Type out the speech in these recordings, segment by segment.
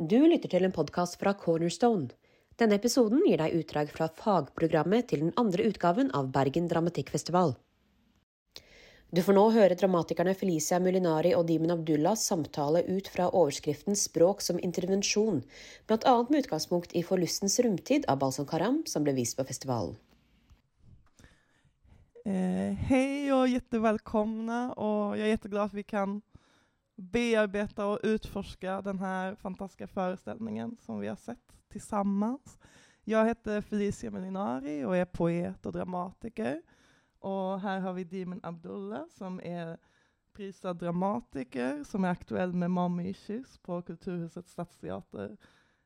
Du lytter til en podkast fra Cornerstone. Denne episoden gir deg utdrag fra fagprogrammet til den andre utgaven av Bergen Dramatikkfestival. Du får nå høre dramatikerne Felicia Mulinari og Dimen Abdullah samtale ut fra overskriften Språk som intervensjon, bl.a. med utgangspunkt i Forlystens romtid av Balsam Karam, som ble vist på festivalen. Eh, hej och jättevälkomna och jag är jätteglad att vi kan bearbeta och utforska den här fantastiska föreställningen som vi har sett tillsammans. Jag heter Felicia Melinari och är poet och dramatiker. Och här har vi Dimen Abdullah som är prisad dramatiker som är aktuell med Mommy Issues på Kulturhuset Stadsteater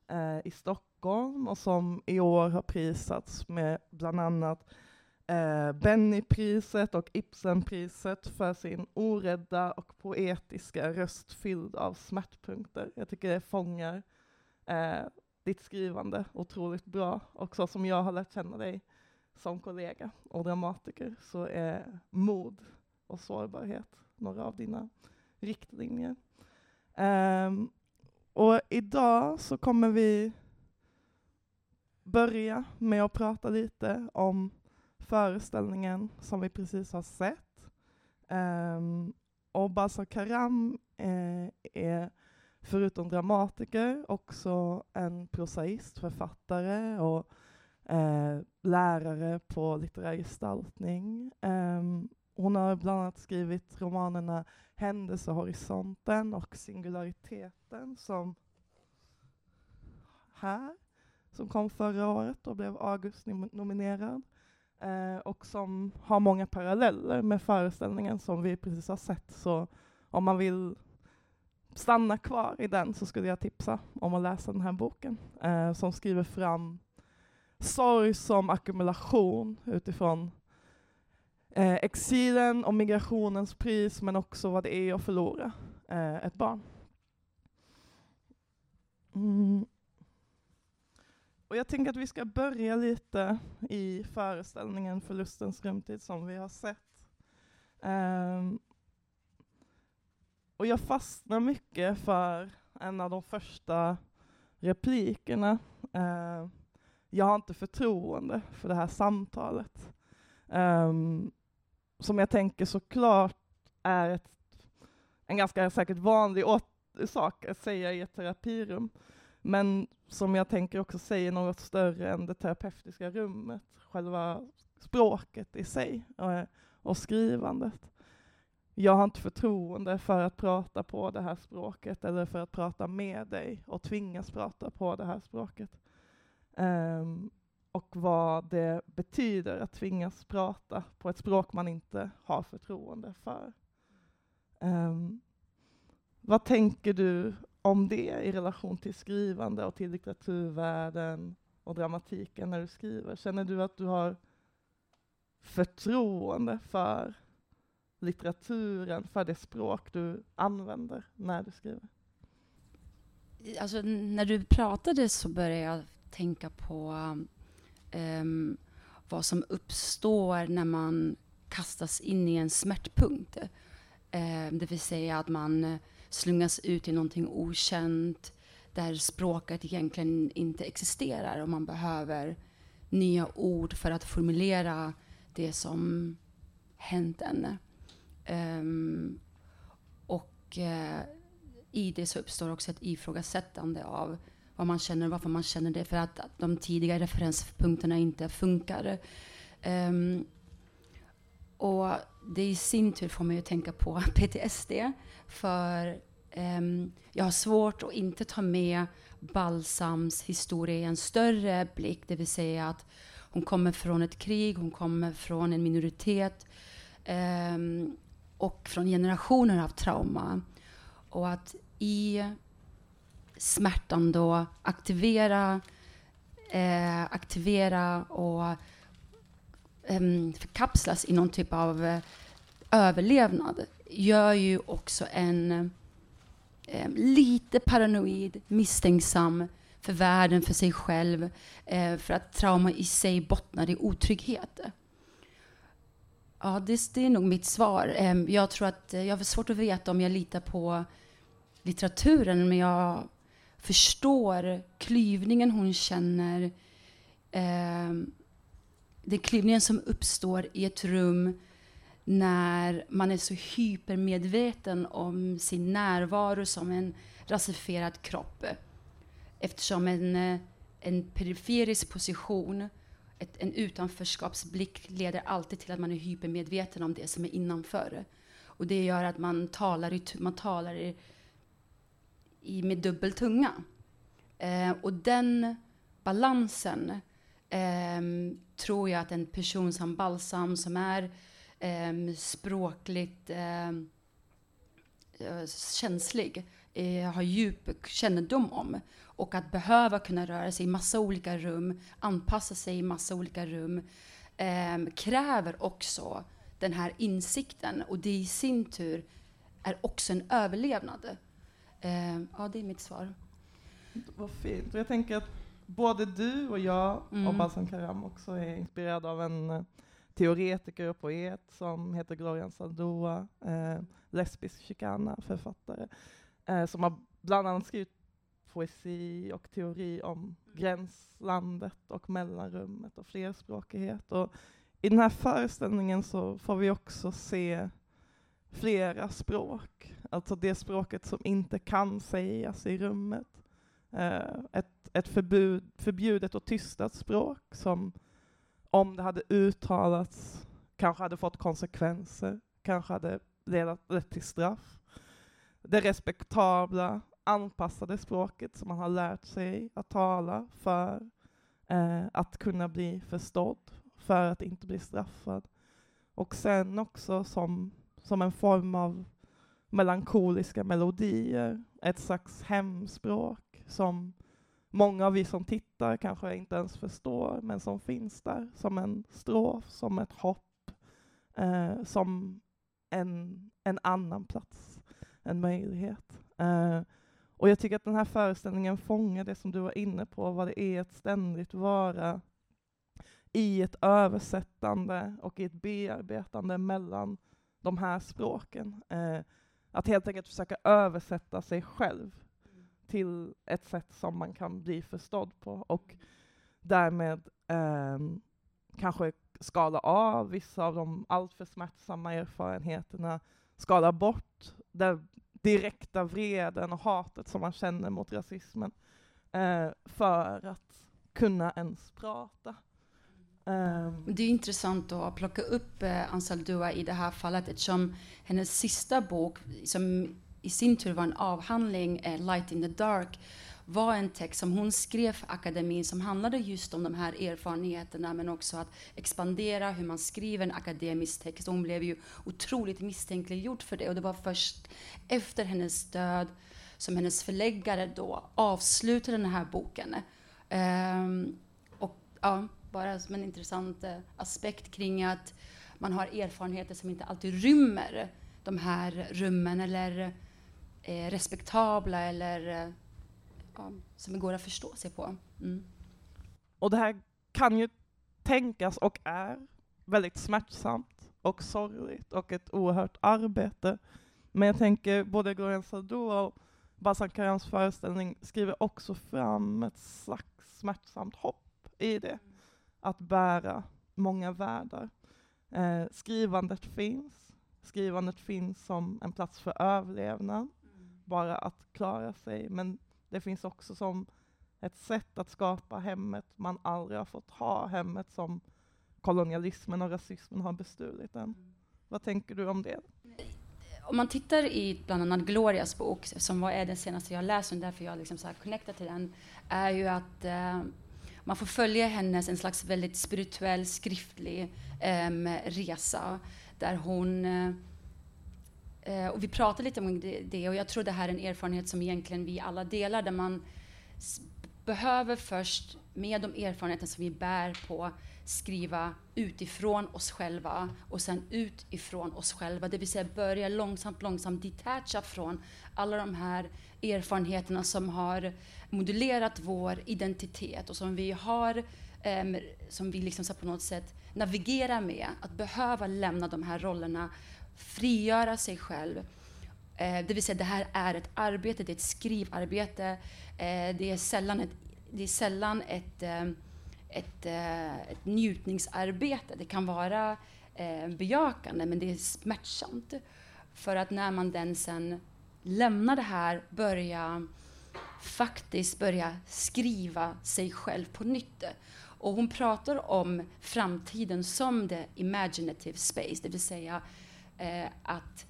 eh, i Stockholm och som i år har prisats med bland annat eh, Bennypriset och Ibsenpriset för sin orädda och poetiska röst fylld av smärtpunkter. Jag tycker det fångar eh, ditt skrivande otroligt bra. Och så som jag har lärt känna dig som kollega och dramatiker så är mod och sårbarhet några av dina riktlinjer. Um, och idag så kommer vi börja med att prata lite om föreställningen som vi precis har sett. Um, och Karam eh, är förutom dramatiker också en prosaist, författare och eh, lärare på litterär gestaltning. Um, hon har bland annat skrivit romanerna Händelsehorisonten och Singulariteten som här, som kom förra året och blev August-nominerad eh, och som har många paralleller med föreställningen som vi precis har sett. Så om man vill stanna kvar i den så skulle jag tipsa om att läsa den här boken eh, som skriver fram sorg som ackumulation utifrån eh, exilen och migrationens pris men också vad det är att förlora eh, ett barn. Mm. Och jag tänker att vi ska börja lite i föreställningen Förlustens rumtid som vi har sett. Um, och jag fastnar mycket för en av de första replikerna. Uh, jag har inte förtroende för det här samtalet. Um, som jag tänker såklart är ett, en ganska säkert vanlig sak att säga i ett terapirum men som jag tänker också säger något större än det terapeutiska rummet, själva språket i sig eh, och, skrivandet. Jag har inte förtroende för att prata på det här språket eller för att prata med dig och tvingas prata på det här språket. Um, och vad det betyder att tvingas prata på ett språk man inte har förtroende för. Um, vad tänker du om det i relation till skrivande och till litteraturvärlden och dramatiken när du skriver? Känner du att du har förtroende för litteraturen, för det språk du använder när du skriver? Alltså, när du pratade så började jag tänka på um, vad som uppstår när man kastas in i en smärtpunkt. Um, det vill säga att man slungas ut i någonting okänt där språket egentligen inte existerar och man behöver nya ord för att formulera det som hänt en. Um, och uh, i det så uppstår också ett ifrågasättande av vad man känner och varför man känner det för att, att de tidiga referenspunkterna inte funkar. Um, och det i sin tur får mig att tänka på PTSD. För um, jag har svårt att inte ta med Balsams historia i en större blick. Det vill säga att hon kommer från ett krig, hon kommer från en minoritet um, och från generationer av trauma. Och att i smärtan då aktivera, eh, aktivera och um, förkapslas i någon typ av eh, överlevnad gör ju också en eh, lite paranoid, misstänksam för världen, för sig själv, eh, för att trauma i sig bottnar i otrygghet. Ja, det, det är nog mitt svar. Eh, jag tror att eh, jag har svårt att veta om jag litar på litteraturen, men jag förstår klyvningen hon känner. Eh, det är klyvningen som uppstår i ett rum när man är så hypermedveten om sin närvaro som en rasifierad kropp. Eftersom en, eh, en periferisk position, ett, en utanförskapsblick leder alltid till att man är hypermedveten om det som är innanför. Och det gör att man talar, i, man talar i, i, med dubbel tunga. Eh, och den balansen eh, tror jag att en person som Balsam, som är eh, språkligt ehm, eh, känslig, eh, har djup kännedom om. Och att behöva kunna röra sig i massa olika rum, anpassa sig i massa olika rum, ehm, kräver också den här insikten. Och det i sin tur är också en överlevnad. Ehm, ja, det är mitt svar. Vad fint. Jag tänker att både du och jag mm. och Balsam Karam också är inspirerade av en eh, teoretiker och poet som heter Gloria Saldua, eh, lesbisk chicana, författare, eh, som har bland annat skrivit poesi och teori om gränslandet och mellanrummet och flerspråkighet. Och I den här föreställningen så får vi också se flera språk, alltså det språket som inte kan sägas i rummet. Eh, ett, ett förbud, förbjudet och tystat språk som om det hade uttalats kanske hade fått konsekvenser, kanske hade lett till straff. Det respektabla, anpassade språket som man har lärt sig att tala för eh, att kunna bli förstådd, för att inte bli straffad. Och sen också som, som en form av melankoliska melodier, ett slags hemspråk som många av vi som tittar kanske inte ens förstår, men som finns där som en strof, som ett hopp, eh, som en, en annan plats, en möjlighet. Eh, och jag tycker att den här föreställningen fångar det som du var inne på, vad det är att ständigt vara i ett översättande och i ett bearbetande mellan de här språken. Eh, att helt enkelt försöka översätta sig själv till ett sätt som man kan bli förstådd på och därmed eh, kanske skala av vissa av de alltför smärtsamma erfarenheterna, skala bort den direkta vreden och hatet som man känner mot rasismen eh, för att kunna ens prata. Ehm. Det är intressant att plocka upp eh, Ansel Dua i det här fallet eftersom hennes sista bok, som i sin tur var en avhandling, eh, Light in the Dark, var en text som hon skrev för akademin som handlade just om de här erfarenheterna men också att expandera hur man skriver en akademisk text. Hon blev ju otroligt misstänkliggjord för det och det var först efter hennes död som hennes förläggare då avslutade den här boken. Um, och ja, bara som en intressant uh, aspekt kring att man har erfarenheter som inte alltid rymmer de här rummen eller eh, respektabla eller eh, ja, som går att förstå sig på. Mm. Och det här kan ju tänkas och är väldigt smärtsamt och sorgligt och ett oerhört arbete. Men jag tänker både Gloria Sadoa och Bazan Karans föreställning skriver också fram ett slags smärtsamt hopp i det. Att bära många världar. Eh, skrivandet finns. Skrivandet finns som en plats för överlevnad bara att klara sig, men det finns också som ett sätt att skapa hemmet man aldrig har fått ha, hemmet som kolonialismen och rasismen har bestulit en. Vad tänker du om det? Om man tittar i bland annat Glorias bok, som var är den senaste jag läst, och därför jag liksom så här connectar till den, är ju att eh, man får följa hennes en slags väldigt spirituell, skriftlig eh, resa, där hon eh, Eh, och vi pratade lite om det, och jag tror det här är en erfarenhet som egentligen vi alla delar, där man behöver först, med de erfarenheter som vi bär på, skriva utifrån oss själva och sen utifrån oss själva. Det vill säga börja långsamt, långsamt detacha från alla de här erfarenheterna som har modulerat vår identitet och som vi har, eh, som vi liksom så på något sätt navigerar med. Att behöva lämna de här rollerna frigöra sig själv Eh, det vill säga, det här är ett arbete, det är ett skrivarbete. Eh, det är sällan ett, det är sällan ett, eh, ett, eh, ett njutningsarbete. Det kan vara eh, bejakande, men det är smärtsamt. För att när man den sen lämnar det här, börja faktiskt börja skriva sig själv på nytt. Och hon pratar om framtiden som the imaginative space, det vill säga eh, att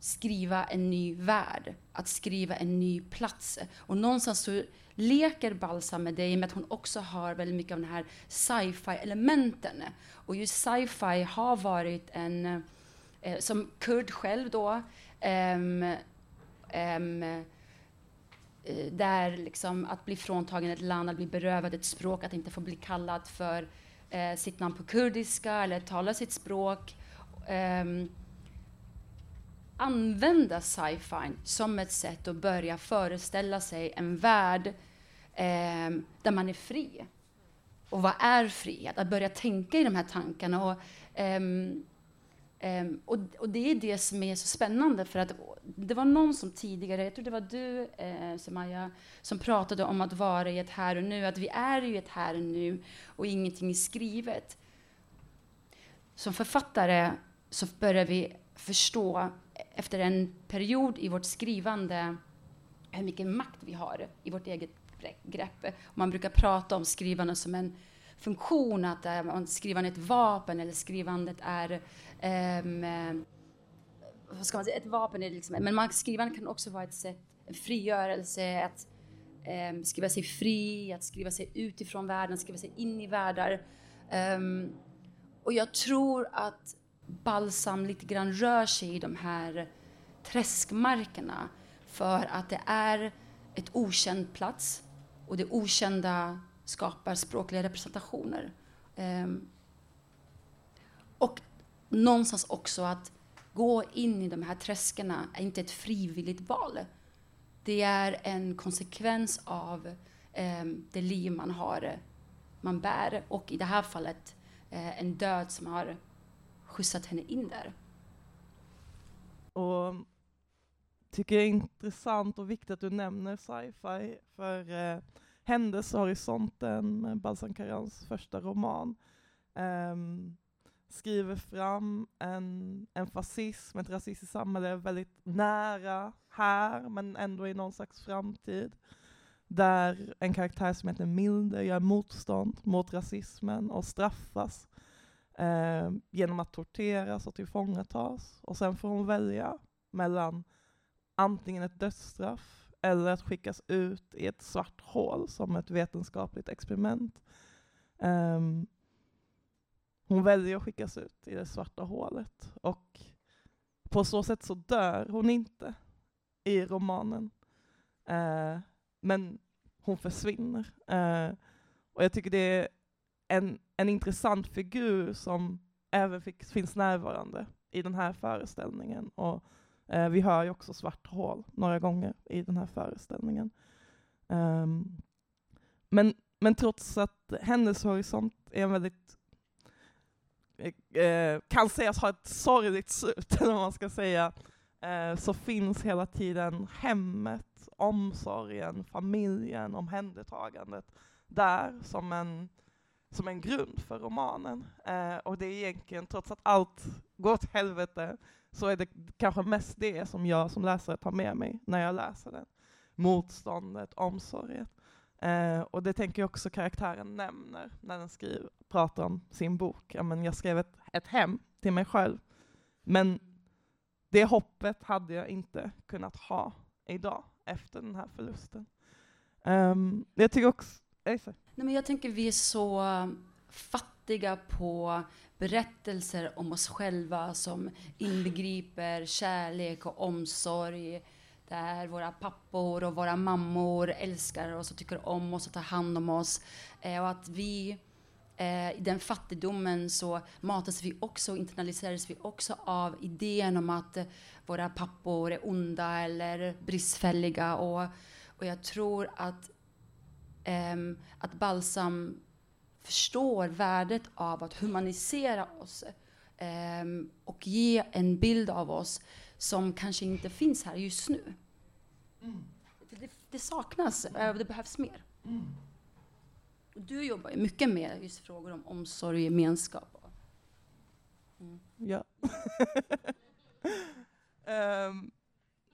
skriva en ny värld, att skriva en ny plats. Och någonstans så leker Balsam med det i och med att hon också har väldigt mycket av de här sci-fi-elementen. Och just sci-fi har varit en, eh, som kurd själv då, ehm, ehm, där liksom att bli fråntagen ett land, att bli berövad ett språk, att inte få bli kallad för eh, sitt namn på kurdiska eller tala sitt språk. Um, använda sci-fi som ett sätt att börja föreställa sig en värld eh, där man är fri. Och vad är frihet? Att börja tänka i de här tankarna. Och, um, um, och, och, det är det som är så spännande, för att det var någon som tidigare, jag tror det var du, eh, Semaya, som pratade om att vara i ett här och nu, att vi är i ett här och nu och ingenting är skrivet. Som författare så börjar vi förstå efter en period i vårt skrivande hur mycket makt vi har i vårt eget grepp. Man brukar prata om skrivande som en funktion, att eh, äh, skrivandet är ett vapen eller skrivandet är um, vad ska man säga, ett vapen är liksom, men man, skrivandet kan också vara ett sätt, en frigörelse, att um, skriva sig fri, att skriva sig utifrån världen, skriva sig in i världar. Um, och jag tror att Balsam lite grann rör sig i de här träskmarkerna för att det är ett okänd plats och det okända skapar språkliga representationer. Um, och någonstans också att gå in i de här träskarna är inte ett frivilligt val. Det är en konsekvens av um, det liv man har, man bär och i det här fallet uh, en död som har skjutsat henne in där. Och tycker det är intressant och viktigt att du nämner sci-fi, för eh, Händelsehorisonten, Balsan Karans första roman, eh, skriver fram en, en fascism, ett rasistiskt samhälle väldigt nära här, men ändå i någon slags framtid. Där en karaktär som heter Milde gör motstånd mot rasismen och straffas eh, genom att torteras och tillfångatas. Och sen får hon välja mellan antingen ett dödsstraff eller att skickas ut i ett svart hål som ett vetenskapligt experiment. Um, hon väljer att skickas ut i det svarta hålet och på så sätt så dör hon inte i romanen. Uh, men hon försvinner. Uh, och jag tycker det är en, en intressant figur som även fick, finns närvarande i den här föreställningen. Och, eh, vi hör ju också Svart hål några gånger i den här föreställningen. Um, men, men trots att hennes horisont är en väldigt eh, eh kan sägas ha ett sorgligt slut, eller vad man ska säga, eh, så finns hela tiden hemmet, omsorgen, familjen, omhändertagandet där som en som en grund för romanen. Eh, och det är egentligen, trots att allt går åt helvete, så är det kanske mest det som jag som läsare tar med mig när jag läser den. Motståndet, omsorgen. Eh, och det tänker jag också karaktären nämner när den skriver, pratar om sin bok. Ja, men jag skrev ett, ett hem till mig själv. Men det hoppet hade jag inte kunnat ha idag efter den här förlusten. Um, jag tycker också Nej, men jag tänker vi är så fattiga på berättelser om oss själva som inbegriper kärlek och omsorg. Där våra pappor och våra mammor älskar oss och tycker om oss och tar hand om oss. Eh, och att vi eh, i den fattigdomen så matas vi också, internaliseras vi också av idén om att våra pappor är onda eller bristfälliga. Och, och jag tror att um, att Balsam förstår värdet av att humanisera oss um, och ge en bild av oss som kanske inte finns här just nu. Det, det saknas, eh, det behövs mer. Du jobbar ju mycket med just frågor om omsorg och gemenskap. Ja. um,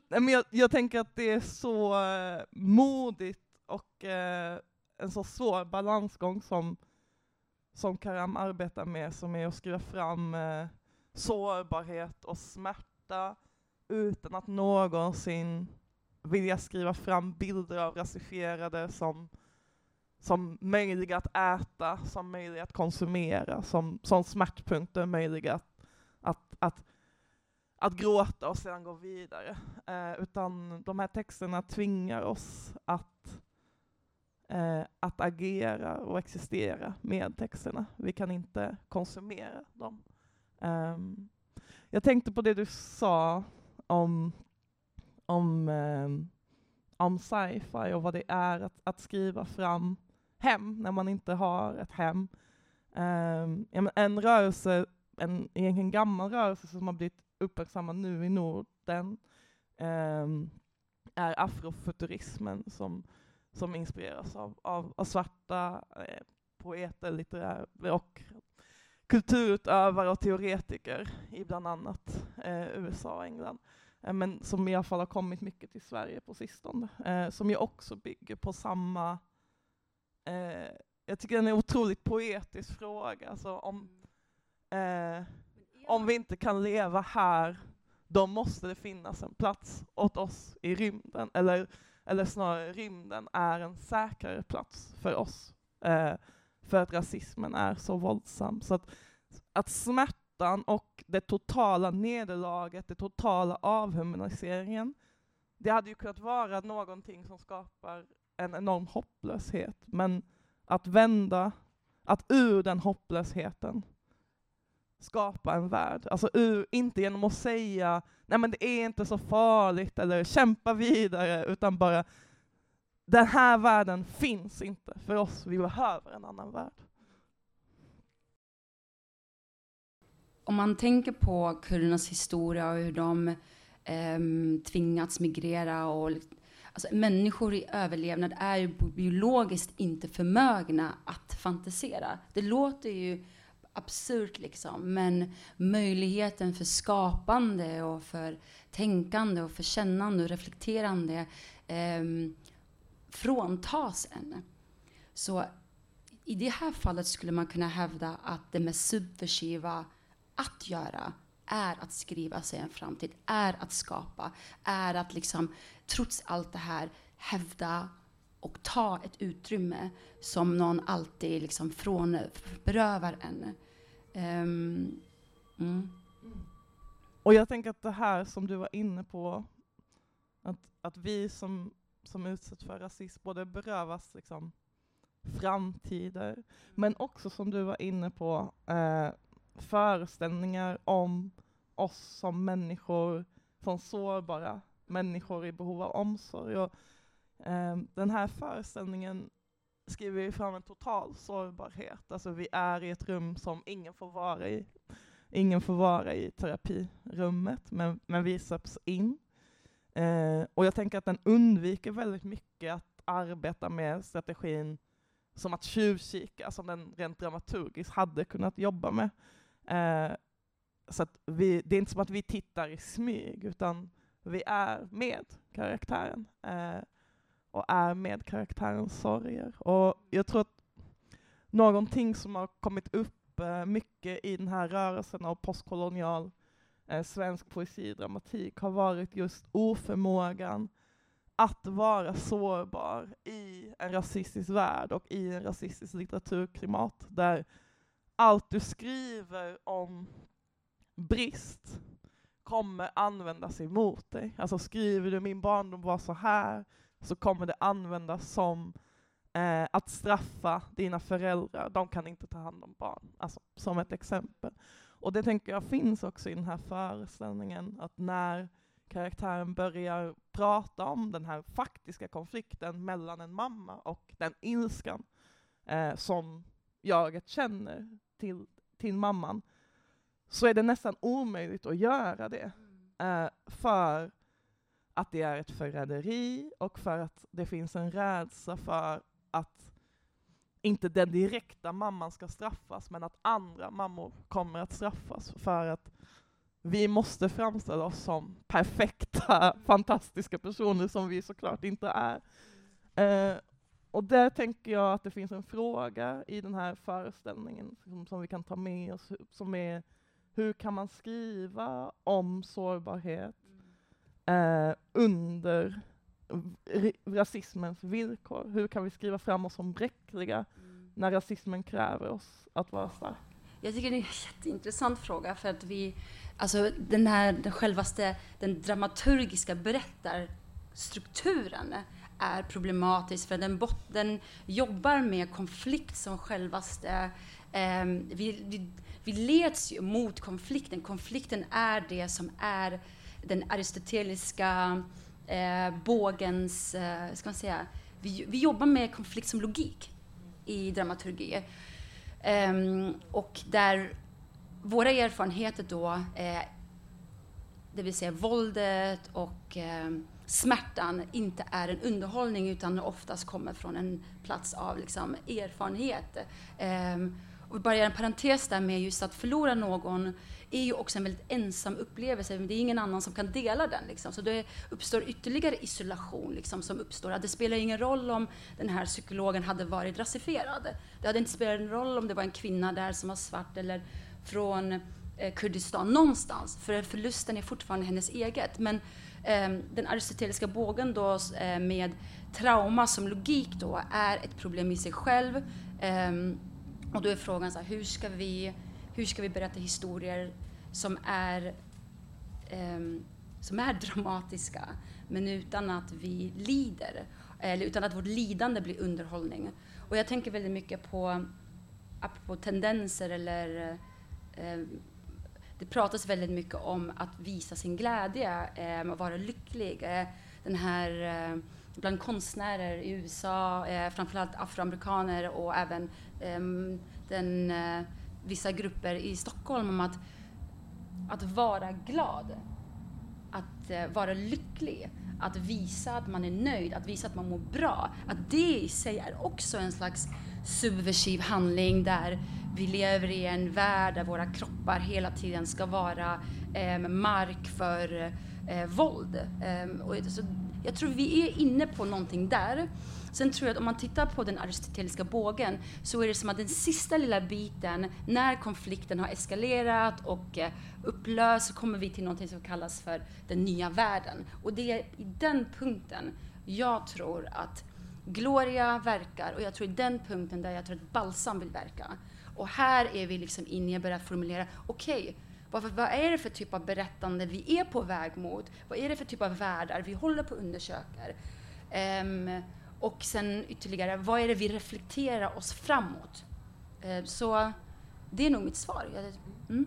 men jag, jag, tänker att det är så uh, modigt och eh, en så svår balansgång som, som Karam arbetar med, som är att skriva fram eh, sårbarhet och smärta utan att någonsin vilja skriva fram bilder av rasifierade som som möjliga att äta, som möjliga att konsumera, som, som smärtpunkter möjliga att, att, att, att gråta och sedan gå vidare. Eh, utan de här texterna tvingar oss att, eh, att agera och existera med texterna. Vi kan inte konsumera dem. Um, jag tänkte på det du sa om, om, ehm, om sci-fi och vad det är att, att skriva fram hem när man inte har ett hem. Um, ja, en rörelse, en egentligen gammal rörelse som har blivit uppmärksammad nu i Norden um, är afrofuturismen som, som inspireras av, av, av svarta eh, poeter, litterärer och kulturutövare och teoretiker i bland annat eh, USA och England. Eh, men som i alla fall har kommit mycket till Sverige på sistone. Eh, som ju också bygger på samma eh, jag tycker den är en otroligt poetisk fråga. Alltså om, eh, om vi inte kan leva här, då måste det finnas en plats åt oss i rymden. Eller, eller snarare, rymden är en säkrare plats för oss. Eh, för att rasismen är så våldsam. Så att, att smärtan och det totala nederlaget, den totala avhumaniseringen, det hade ju kunnat vara någonting som skapar en enorm hopplöshet. Men att vända, att ur den hopplösheten skapa en värld. Alltså ur, inte genom att säga nej men det är inte så farligt eller kämpa vidare, utan bara den här världen finns inte för oss, vi behöver en annan värld. Om man tänker på kurdernas historia och hur de eh, tvingats migrera och Alltså, människor i överlevnad är ju biologiskt inte förmögna att fantisera. Det låter ju absurt liksom, men möjligheten för skapande och för tänkande och för kännande och reflekterande eh, fråntas en. Så i det här fallet skulle man kunna hävda att det mest subversiva att göra är att skriva sig en framtid, är att skapa, är att liksom trots allt det här hävda och ta ett utrymme som någon alltid liksom från, berövar en. Um, mm. Och jag tänker att det här som du var inne på, att, att vi som, som utsätts för rasism både berövas liksom framtider, men också som du var inne på, eh, föreställningar om oss som människor, som sårbara människor i behov av omsorg. Och, eh, den här föreställningen skriver ju fram en total sårbarhet. Alltså vi är i ett rum som ingen får vara i. Ingen får vara i terapirummet, men, men vi släpps in. Eh, och jag tänker att den undviker väldigt mycket att arbeta med strategin som att tjuvkika, som den rent dramaturgiskt hade kunnat jobba med. Eh, så att vi, det är inte som att vi tittar i smyg, utan vi är med karaktären. Eh, och är med karaktärens sorger. Och jag tror att någonting som har kommit upp eh, mycket i den här rörelsen av postkolonial eh, svensk poesi och dramatik har varit just oförmågan att vara sårbar i en rasistisk värld och i en rasistisk litteraturklimat där allt du skriver om brist kommer användas emot dig. Alltså skriver du min barndom var så här så kommer det användas som eh, att straffa dina föräldrar. De kan inte ta hand om barn. Alltså som ett exempel. Och det tänker jag finns också i den här föreställningen att när karaktären börjar prata om den här faktiska konflikten mellan en mamma och den ilskan eh, som jaget känner till, till mamman så är det nästan omöjligt att göra det eh, för att det är ett förräderi och för att det finns en rädsla för att inte den direkta mamman ska straffas, men att andra mammor kommer att straffas för att vi måste framställa oss som perfekta, fantastiska personer som vi såklart inte är. Eh, och där tänker jag att det finns en fråga i den här föreställningen som, som vi kan ta med oss, som är hur kan man skriva om sårbarhet eh, under rasismens villkor? Hur kan vi skriva fram oss som bräckliga när rasismen kräver oss att vara starka? Jag tycker det är en jätteintressant fråga för att vi, alltså den här den självaste, den dramaturgiska berättarstrukturen är problematisk för den, bot, den jobbar med konflikt som självaste, eh, vi, vi, vi leds ju mot konflikten. Konflikten är det som är den aristoteliska eh, bågens, eh, ska man säga, vi, vi jobbar med konflikt som logik i dramaturgi. Um, och där våra erfarenheter då, eh, det vill säga våldet och eh, smärtan, inte är en underhållning utan oftast kommer från en plats av liksom, erfarenhet. Um, och bara göra en parentes där med just att förlora någon är ju också en väldigt ensam upplevelse. Det är ingen annan som kan dela den. Liksom. Så det uppstår ytterligare isolation liksom, som uppstår. Att det spelar ingen roll om den här psykologen hade varit rasifierad. Det hade inte spelat någon roll om det var en kvinna där som var svart eller från eh, Kurdistan någonstans. För förlusten är fortfarande hennes eget. Men eh, den aristoteliska bågen då eh, med trauma som logik då är ett problem i sig själv. Ehm, och då är frågan så här, hur ska vi hur ska vi berätta historier som är, um, som är dramatiska, men utan att vi lider, eller utan att vårt lidande blir underhållning. Och jag tänker väldigt mycket på, apropå tendenser eller um, det pratas väldigt mycket om att visa sin glädje, ehm, um, att vara lycklig. Den här uh, bland konstnärer i USA, eh, framförallt afroamerikaner och även Ehm, den eh, vissa grupper i Stockholm om att, att vara glad, att eh, vara lycklig, att visa att man är nöjd, att visa att man mår bra. Att det i sig är också en slags subversiv handling där vi lever i en värld där våra kroppar hela tiden ska vara eh, mark för eh, våld. Eh, och så jag tror vi är inne på någonting där Sen tror jag att om man tittar på den aristoteliska bågen så är det som att den sista lilla biten, när konflikten har eskalerat och eh, upplöst, så kommer vi till någonting som kallas för den nya världen. Och det är i den punkten jag tror att Gloria verkar och jag tror i den punkten där jag tror att Balsam vill verka. Och här är vi liksom inne, och börjar formulera, okej, okay, vad, vad, är det för typ av berättande vi är på väg mot? Vad är det för typ av världar vi håller på att undersöka? Um, och sen ytterligare, vad är det vi reflekterar oss framåt? Eh, så det är nog mitt svar. Mm.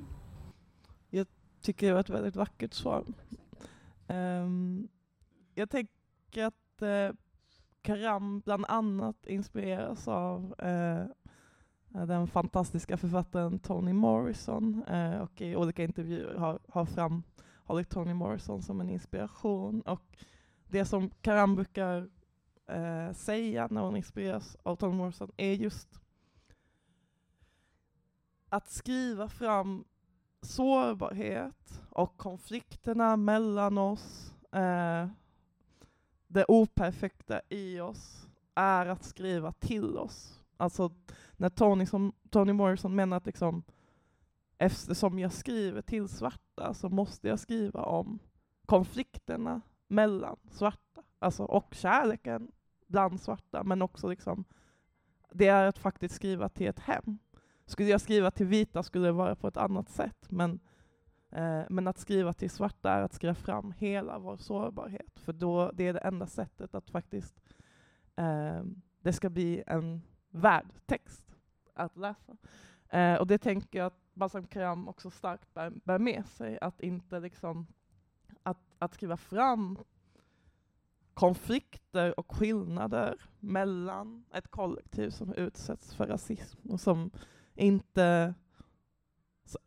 Jag tycker det var ett väldigt vackert svar. Um, jag tänker att eh, Karam bland annat inspireras av eh, den fantastiska författaren Toni Morrison och i olika intervjuer har, har framhållit Toni Morrison som en inspiration. Och det som Karam brukar eh, säga när hon inspireras av Tom Morrison är just att skriva fram sårbarhet och konflikterna mellan oss, eh, det operfekta i oss, är att skriva till oss. Alltså när Tony, som, Tony Morrison menar att liksom, eftersom jag skriver till svarta så måste jag skriva om konflikterna mellan svarta, alltså och kärleken bland svarta, men också liksom, det är att faktiskt skriva till ett hem. Skulle jag skriva till vita skulle det vara på ett annat sätt, men, eh, men att skriva till svarta är att skriva fram hela vår sårbarhet, för då, det är det enda sättet att faktiskt eh, det ska bli en värd text att läsa. Eh, och det tänker jag att Balsam Karam också starkt bär, bär med sig, att inte liksom att, att skriva fram konflikter och skillnader mellan ett kollektiv som utsätts för rasism och som inte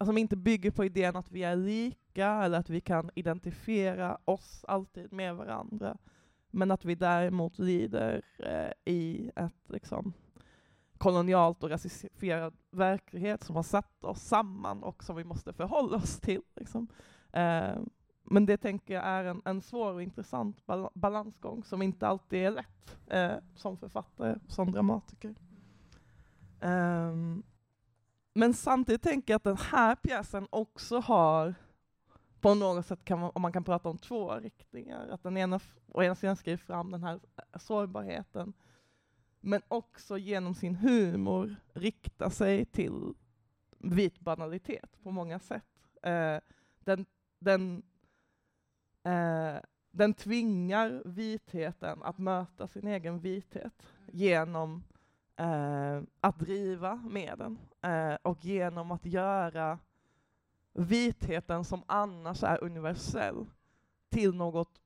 som inte bygger på idén att vi är lika eller att vi kan identifiera oss alltid med varandra. Men att vi däremot lider eh, i ett liksom, kolonialt och rasifierad verklighet som har satt oss samman och som vi måste förhålla oss till. Liksom. Eh, men det tänker jag är en, en svår och intressant bal balansgång som inte alltid är lätt eh, som författare, som dramatiker. Um, men samtidigt tänker jag att den här pjäsen också har på något sätt, kan man, om man kan prata om två riktningar, att den ena å ena sidan skriver fram den här eh, sårbarheten, men också genom sin humor riktar sig till vit banalitet på många sätt. Eh, den, den, eh, den tvingar vitheten att möta sin egen vithet genom eh, att driva med den eh, och genom att göra vitheten som annars är universell till något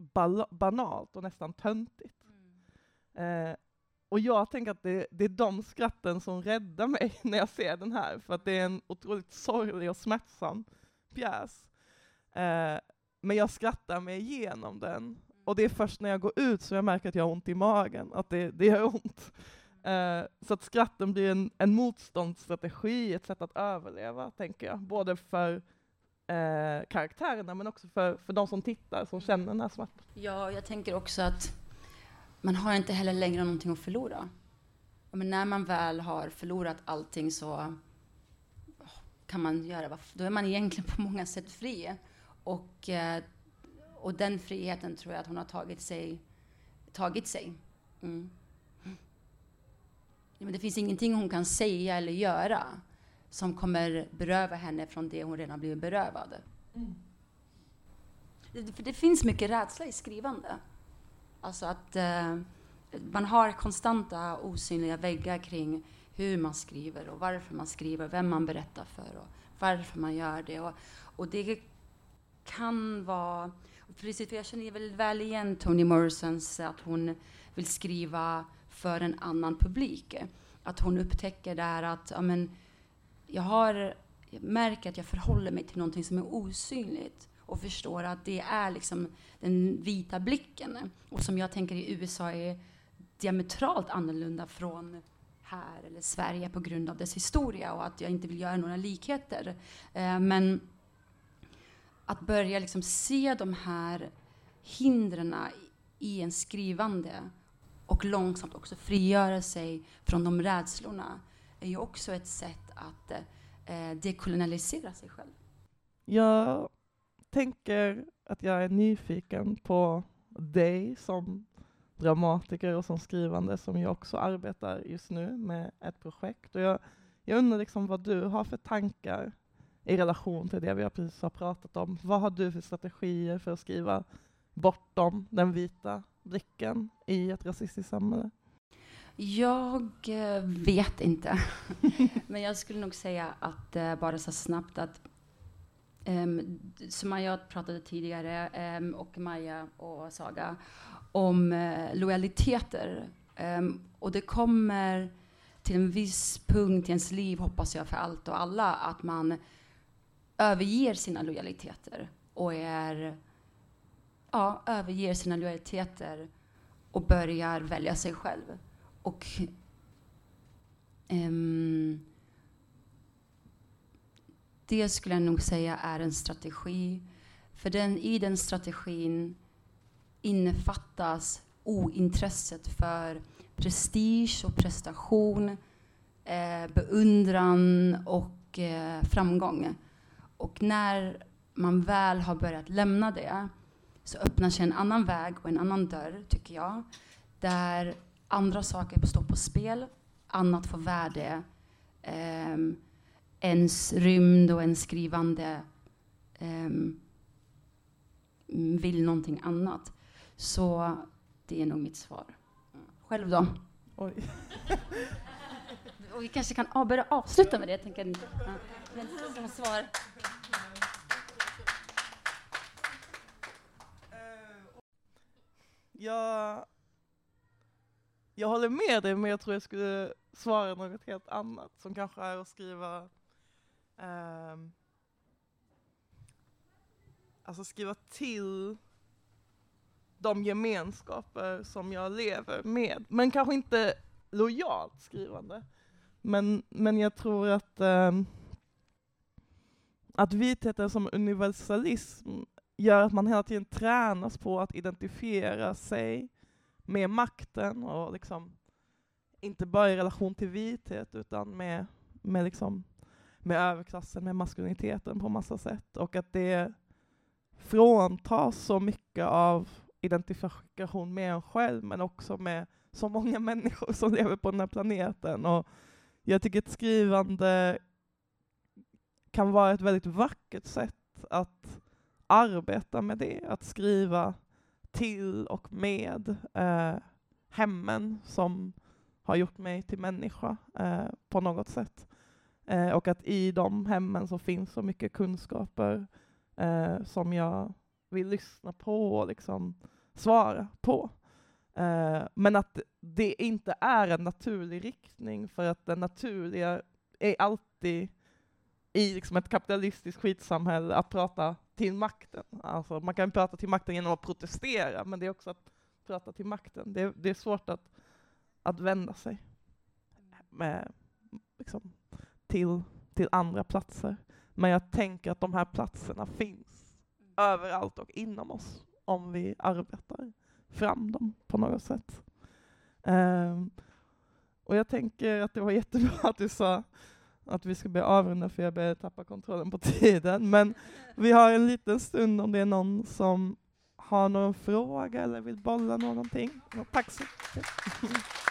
banalt och nästan töntigt. Mm. Eh, och jag tänker att det, det, är de skratten som räddar mig när jag ser den här, för att det är en otroligt sorglig och smärtsam pjäs. Eh, men jag skrattar mig igenom den, och det är först när jag går ut som jag märker att jag har ont i magen, att det, det gör ont. Eh, så att skratten blir en, en motståndsstrategi, ett sätt att överleva, tänker jag. Både för eh, karaktärerna men också för, för de som tittar, som känner den här smärtan. Ja, jag tänker också att man har inte heller längre någonting att förlora. Men när man väl har förlorat allting så kan man göra, då är man egentligen på många sätt fri. Och, eh, och den friheten tror jag att hon har tagit sig. Tagit sig. Mm men det finns ingenting hon kan säga eller göra som kommer beröva henne från det hon redan blivit berövad. Mm. Det, det finns mycket rädsla i skrivande. Alltså att eh, man har konstanta osynliga väggar kring hur man skriver och varför man skriver, vem man berättar för och varför man gör det. Och, och det kan vara... Precis, för jag känner väl, väl igen Toni Morrisons att hon vill skriva för en annan publik. Att hon upptäcker där att ja, men, jag, har, jag märker att jag förhåller mig till någonting som är osynligt och förstår att det är liksom den vita blicken. Och som jag tänker i USA är diametralt annorlunda från här eller Sverige på grund av dess historia och att jag inte vill göra några likheter. Eh, men att börja liksom se de här hindren i en skrivande och långsamt också frigöra sig från de rädslorna är ju också ett sätt att eh, dekolonialisera sig själv. Jag tänker att jag är nyfiken på dig som dramatiker och som skrivande som jag också arbetar just nu med ett projekt. Och jag, jag undrar liksom vad du har för tankar i relation till det vi precis har pratat om. Vad har du för strategier för att skriva bortom den vita blicken i ett rasistiskt samhälle? Jag eh, vet inte. Men jag skulle nog säga att, eh, bara så snabbt, att ehm, um, som jag pratade tidigare, um, och Maja och Saga, om uh, lojaliteter. Um, och det kommer till en viss punkt i ens liv, hoppas jag för allt och alla, att man överger sina lojaliteter och är ja, överger sina lojaliteter och börjar välja sig själv. Och um, det skulle jag nog säga är en strategi. För den, i den strategin innefattas ointresset för prestige och prestation, eh, beundran och eh, framgång. Och när man väl har börjat lämna det så öppnar sig en annan väg och en annan dörr, tycker jag, där andra saker står på spel, annat får värde, eh, ens rymd och ens skrivande eh, vill någonting annat. Så det är nog mitt svar. Själv då? Oj. och vi kanske kan börja avsluta med det. Jag tänker, ja, som svar. Jag, jag håller med dig, men jag tror jag skulle svara något helt annat, som kanske är att skriva um, alltså skriva till de gemenskaper som jag lever med. Men kanske inte lojalt skrivande. Men, men jag tror att, um, att vitheten som universalism gör att man hela tiden tränas på att identifiera sig med makten och liksom inte bara i relation till vithet utan med, med, liksom, med överklassen, med maskuliniteten på massa sätt. Och att det fråntas så mycket av identifikation med en själv men också med så många människor som lever på den här planeten. Och jag tycker att skrivande kan vara ett väldigt vackert sätt att arbeta med det, att skriva till och med eh, hemmen som har gjort mig till människa eh, på något sätt. Eh, och att i de hemmen så finns så mycket kunskaper eh, som jag vill lyssna på och liksom svara på. Eh, men att det inte är en naturlig riktning för att den naturliga är alltid i liksom ett kapitalistiskt skitsamhälle att prata till makten. Alltså man kan prata till makten genom att protestera, men det är också att prata till makten. Det, det är svårt att, att vända sig med, liksom, till, till andra platser. Men jag tänker att de här platserna finns överallt och inom oss om vi arbetar fram dem på något sätt. Um, och jag tänker att det var jättebra att du sa att vi ska börja avrunda för jag börjar tappa kontrollen på tiden. Men vi har en liten stund om det är någon som har någon fråga eller vill bolla någonting. Tack så mycket.